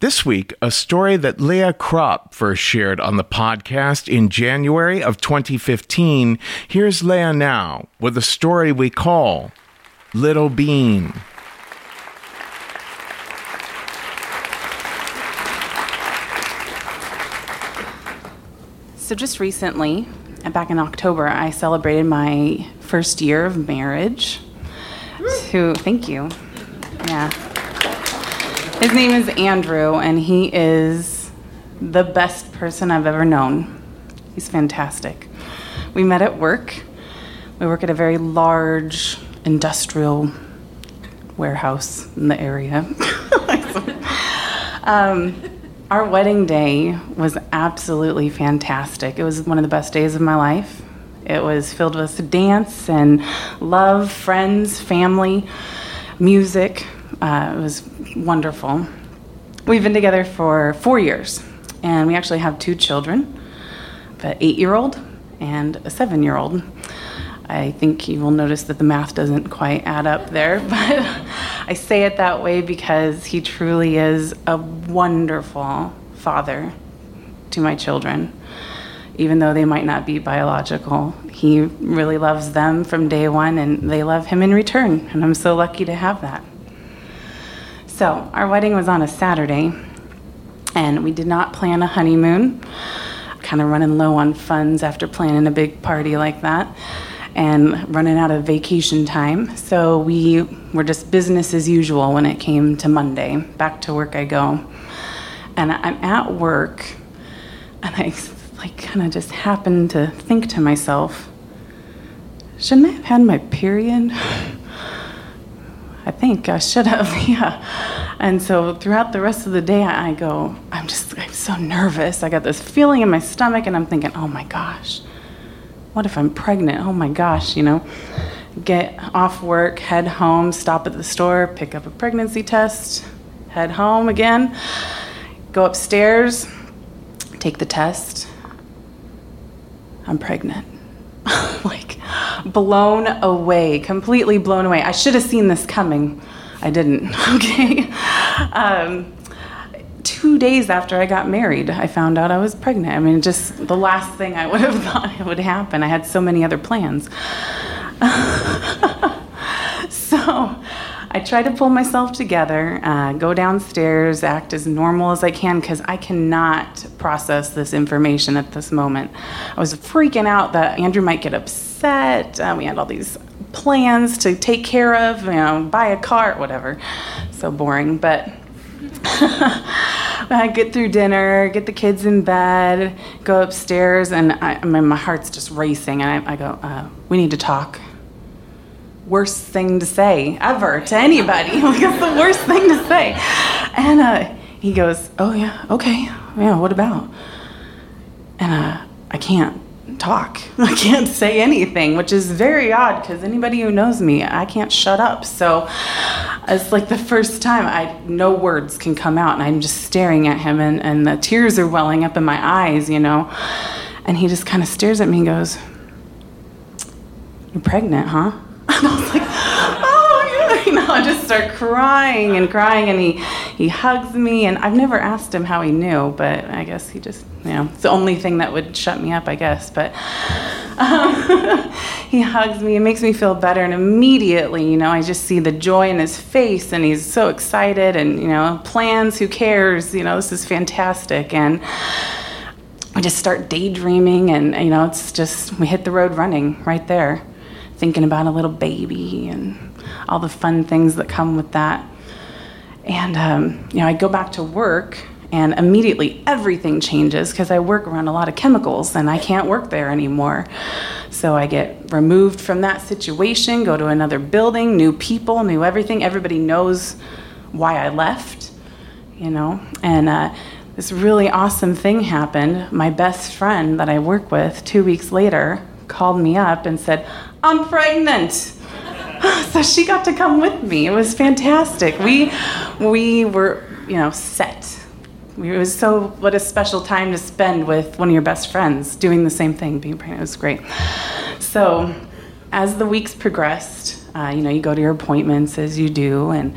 This week, a story that Leah Kropp first shared on the podcast in January of 2015. Here's Leah now with a story we call Little Bean. So, just recently, back in October, I celebrated my first year of marriage. To thank you. Yeah. His name is Andrew, and he is the best person I've ever known. He's fantastic. We met at work. We work at a very large industrial warehouse in the area. um, our wedding day was absolutely fantastic. It was one of the best days of my life. It was filled with dance and love, friends, family, music. Uh, it was wonderful. We've been together for four years, and we actually have two children an eight year old and a seven year old. I think you will notice that the math doesn't quite add up there, but I say it that way because he truly is a wonderful father to my children. Even though they might not be biological, he really loves them from day one and they love him in return, and I'm so lucky to have that. So, our wedding was on a Saturday, and we did not plan a honeymoon. Kind of running low on funds after planning a big party like that, and running out of vacation time. So, we were just business as usual when it came to Monday. Back to work I go. And I'm at work, and I like kind of just happened to think to myself, shouldn't I have had my period? Think I should have, yeah. And so throughout the rest of the day, I go, I'm just, I'm so nervous. I got this feeling in my stomach, and I'm thinking, oh my gosh, what if I'm pregnant? Oh my gosh, you know. Get off work, head home, stop at the store, pick up a pregnancy test, head home again, go upstairs, take the test. I'm pregnant. Blown away, completely blown away. I should have seen this coming. I didn't. Okay. Um, two days after I got married, I found out I was pregnant. I mean, just the last thing I would have thought would happen. I had so many other plans. so I try to pull myself together, uh, go downstairs, act as normal as I can because I cannot process this information at this moment. I was freaking out that Andrew might get upset. Uh, we had all these plans to take care of, you know, buy a car, whatever. So boring, but I get through dinner, get the kids in bed, go upstairs, and I, I mean, my heart's just racing. And I, I go, uh, "We need to talk." Worst thing to say ever to anybody. like it's the worst thing to say. And uh, he goes, "Oh yeah, okay, yeah. What about?" And uh, I can't talk. I can't say anything, which is very odd because anybody who knows me, I can't shut up. So it's like the first time I no words can come out, and I'm just staring at him, and, and the tears are welling up in my eyes, you know. And he just kind of stares at me and goes, "You're pregnant, huh?" And I was like, "Oh, you know." I just start crying and crying, and he he hugs me, and I've never asked him how he knew, but I guess he just you know it's the only thing that would shut me up, I guess. But um, he hugs me and makes me feel better, and immediately you know I just see the joy in his face, and he's so excited, and you know plans, who cares? You know this is fantastic, and. I just start daydreaming, and you know, it's just we hit the road running right there, thinking about a little baby and all the fun things that come with that. And um, you know, I go back to work, and immediately everything changes because I work around a lot of chemicals, and I can't work there anymore. So I get removed from that situation, go to another building, new people, new everything. Everybody knows why I left, you know, and. Uh, this really awesome thing happened. My best friend that I work with two weeks later called me up and said, I'm pregnant. so she got to come with me. It was fantastic. We, we were, you know, set. It was so, what a special time to spend with one of your best friends doing the same thing, being pregnant. It was great. So as the weeks progressed, uh, you know, you go to your appointments as you do, and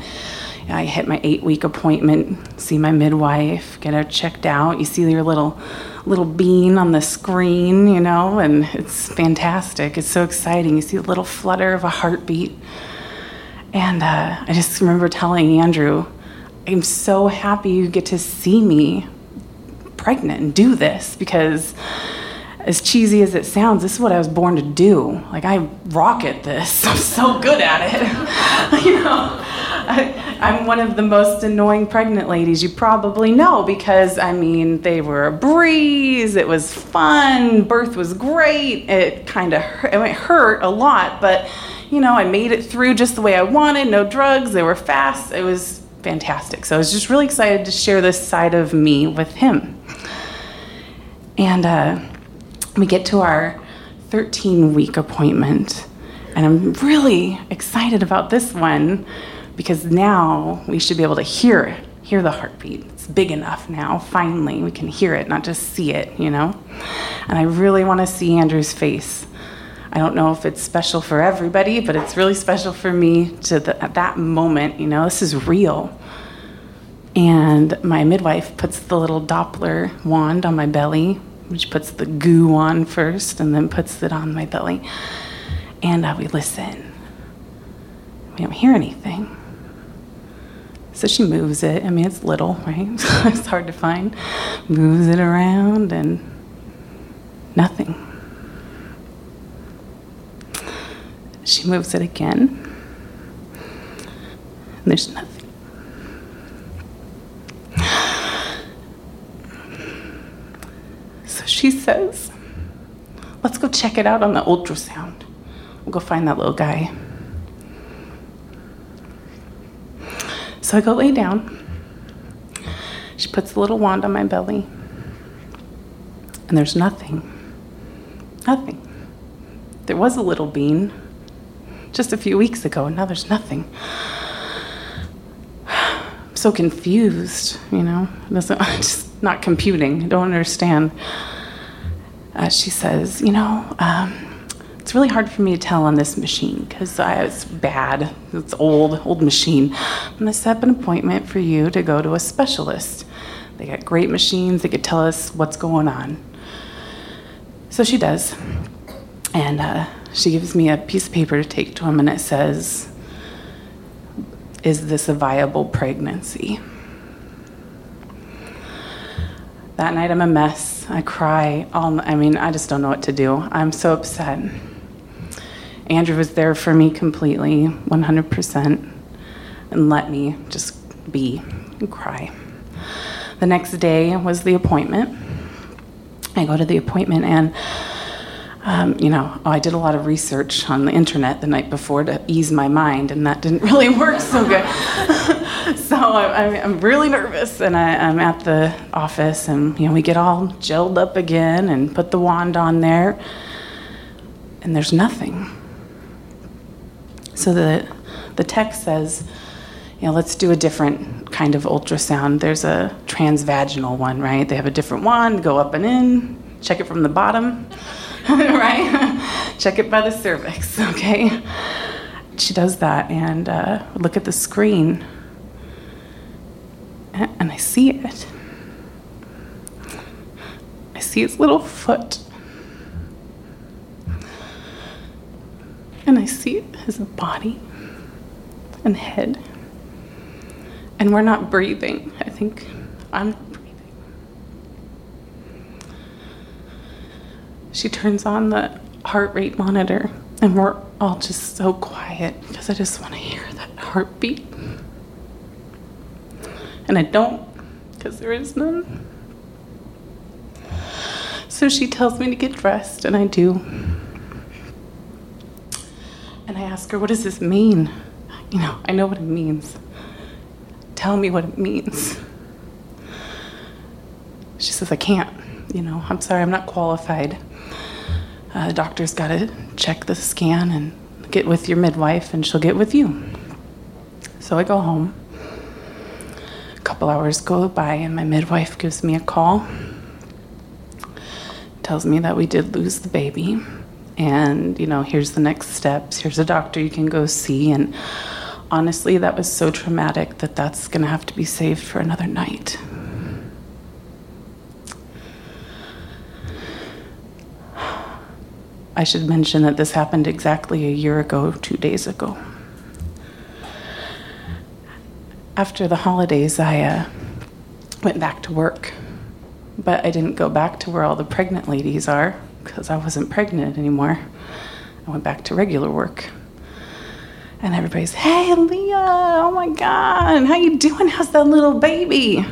I hit my eight week appointment, see my midwife, get her checked out. You see your little little bean on the screen, you know, and it's fantastic. It's so exciting. You see a little flutter of a heartbeat. And uh, I just remember telling Andrew, I'm so happy you get to see me pregnant and do this because as cheesy as it sounds, this is what I was born to do. Like I rock at this. I'm so good at it. you know, I, am one of the most annoying pregnant ladies you probably know because I mean they were a breeze. It was fun. Birth was great. It kind of hurt, it hurt a lot, but you know I made it through just the way I wanted. No drugs. They were fast. It was fantastic. So I was just really excited to share this side of me with him. And. Uh, we get to our 13 week appointment, and I'm really excited about this one because now we should be able to hear it, hear the heartbeat. It's big enough now, finally, we can hear it, not just see it, you know? And I really want to see Andrew's face. I don't know if it's special for everybody, but it's really special for me to the, at that moment, you know, this is real. And my midwife puts the little Doppler wand on my belly, which puts the goo on first and then puts it on my belly. And uh, we listen. We don't hear anything. So she moves it. I mean, it's little, right? it's hard to find. Moves it around and nothing. She moves it again. And there's nothing. So she says, let's go check it out on the ultrasound. We'll go find that little guy. So I go lay down. She puts a little wand on my belly. And there's nothing. Nothing. There was a little bean just a few weeks ago, and now there's nothing. I'm so confused, you know. Doesn't, just not computing. I don't understand. Uh, she says, You know, um, it's really hard for me to tell on this machine because it's bad. It's old, old machine. I'm going to set up an appointment for you to go to a specialist. They got great machines that could tell us what's going on. So she does. And uh, she gives me a piece of paper to take to him, and it says, Is this a viable pregnancy? That night I'm a mess. I cry. All, I mean, I just don't know what to do. I'm so upset. Andrew was there for me completely, 100%, and let me just be and cry. The next day was the appointment. I go to the appointment and um, you know, I did a lot of research on the internet the night before to ease my mind, and that didn't really work so good. so I, am really nervous, and I, am at the office, and you know, we get all gelled up again and put the wand on there, and there's nothing. So the the text says, you know, let's do a different kind of ultrasound. There's a transvaginal one, right? They have a different wand, go up and in, check it from the bottom, right? check it by the cervix, okay? She does that and uh, look at the screen, and I see it. I see its little foot. And I see his body and head. And we're not breathing. I think I'm not breathing. She turns on the heart rate monitor, and we're all just so quiet because I just want to hear that heartbeat. And I don't because there is none. So she tells me to get dressed, and I do. And I ask her, What does this mean? You know, I know what it means. Tell me what it means. She says, I can't. You know, I'm sorry, I'm not qualified. Uh, the doctor's got to check the scan and get with your midwife, and she'll get with you. So I go home. A couple hours go by, and my midwife gives me a call. Tells me that we did lose the baby, and you know, here's the next steps. Here's a doctor you can go see, and honestly, that was so traumatic that that's going to have to be saved for another night. I should mention that this happened exactly a year ago, two days ago. After the holidays, I uh, went back to work, but I didn't go back to where all the pregnant ladies are because I wasn't pregnant anymore. I went back to regular work and everybody's, "Hey, Leah! Oh my God! How you doing? How's that little baby?"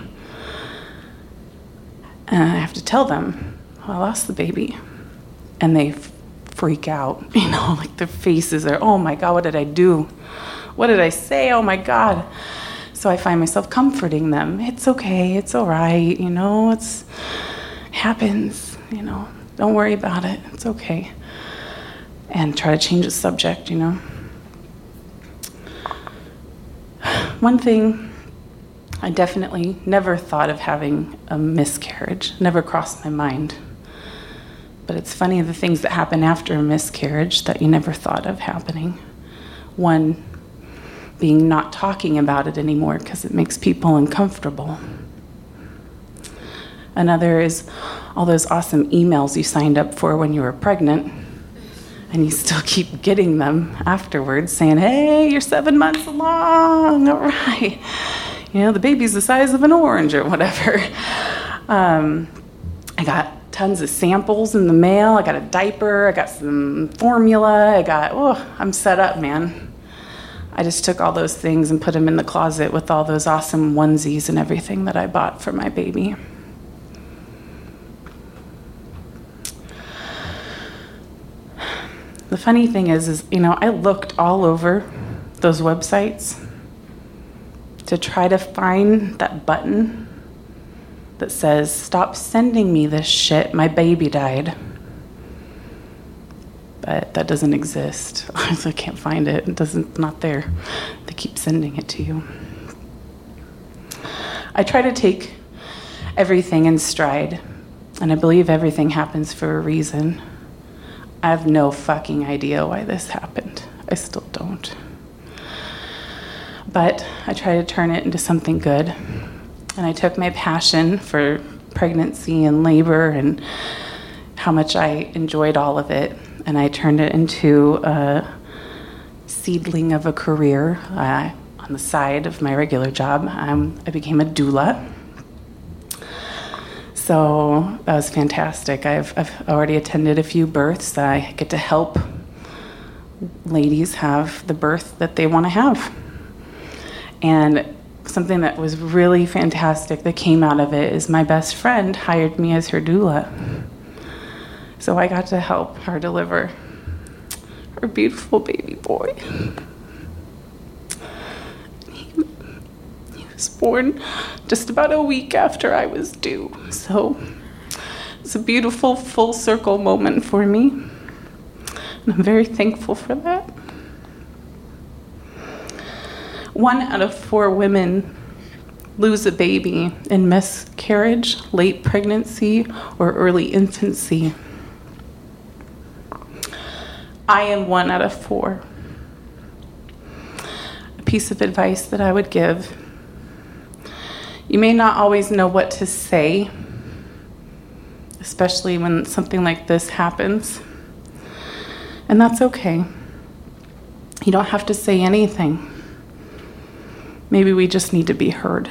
And I have to tell them, well, "I lost the baby," and they freak out. You know, like their faces are, "Oh my God! What did I do? What did I say? Oh my God!" So I find myself comforting them. It's okay. It's all right. You know, it's it happens. You know, don't worry about it. It's okay. And try to change the subject. You know. One thing I definitely never thought of having a miscarriage, never crossed my mind. But it's funny the things that happen after a miscarriage that you never thought of happening. One being not talking about it anymore because it makes people uncomfortable. Another is all those awesome emails you signed up for when you were pregnant and you still keep getting them afterwards saying, hey, you're seven months along, all right. You know, the baby's the size of an orange or whatever. Um, I got tons of samples in the mail. I got a diaper, I got some formula, I got, oh, I'm set up, man. I just took all those things and put them in the closet with all those awesome onesies and everything that I bought for my baby. The funny thing is, is you know, I looked all over those websites to try to find that button that says, "Stop sending me this shit. My baby died." But that doesn't exist. I can't find it. It doesn't. Not there. They keep sending it to you. I try to take everything in stride, and I believe everything happens for a reason. I have no fucking idea why this happened. I still don't. But I try to turn it into something good. And I took my passion for pregnancy and labor and how much I enjoyed all of it, and I turned it into a seedling of a career uh, on the side of my regular job. Um, I became a doula so that was fantastic. I've, I've already attended a few births. I get to help ladies have the birth that they want to have. And something that was really fantastic that came out of it is my best friend hired me as her doula. So I got to help her deliver her beautiful baby boy. He, he was born just about a week after I was due. So it's a beautiful full circle moment for me. And I'm very thankful for that. One out of four women lose a baby in miscarriage, late pregnancy, or early infancy. I am one out of four. A piece of advice that I would give you may not always know what to say, especially when something like this happens. And that's okay. You don't have to say anything. Maybe we just need to be heard.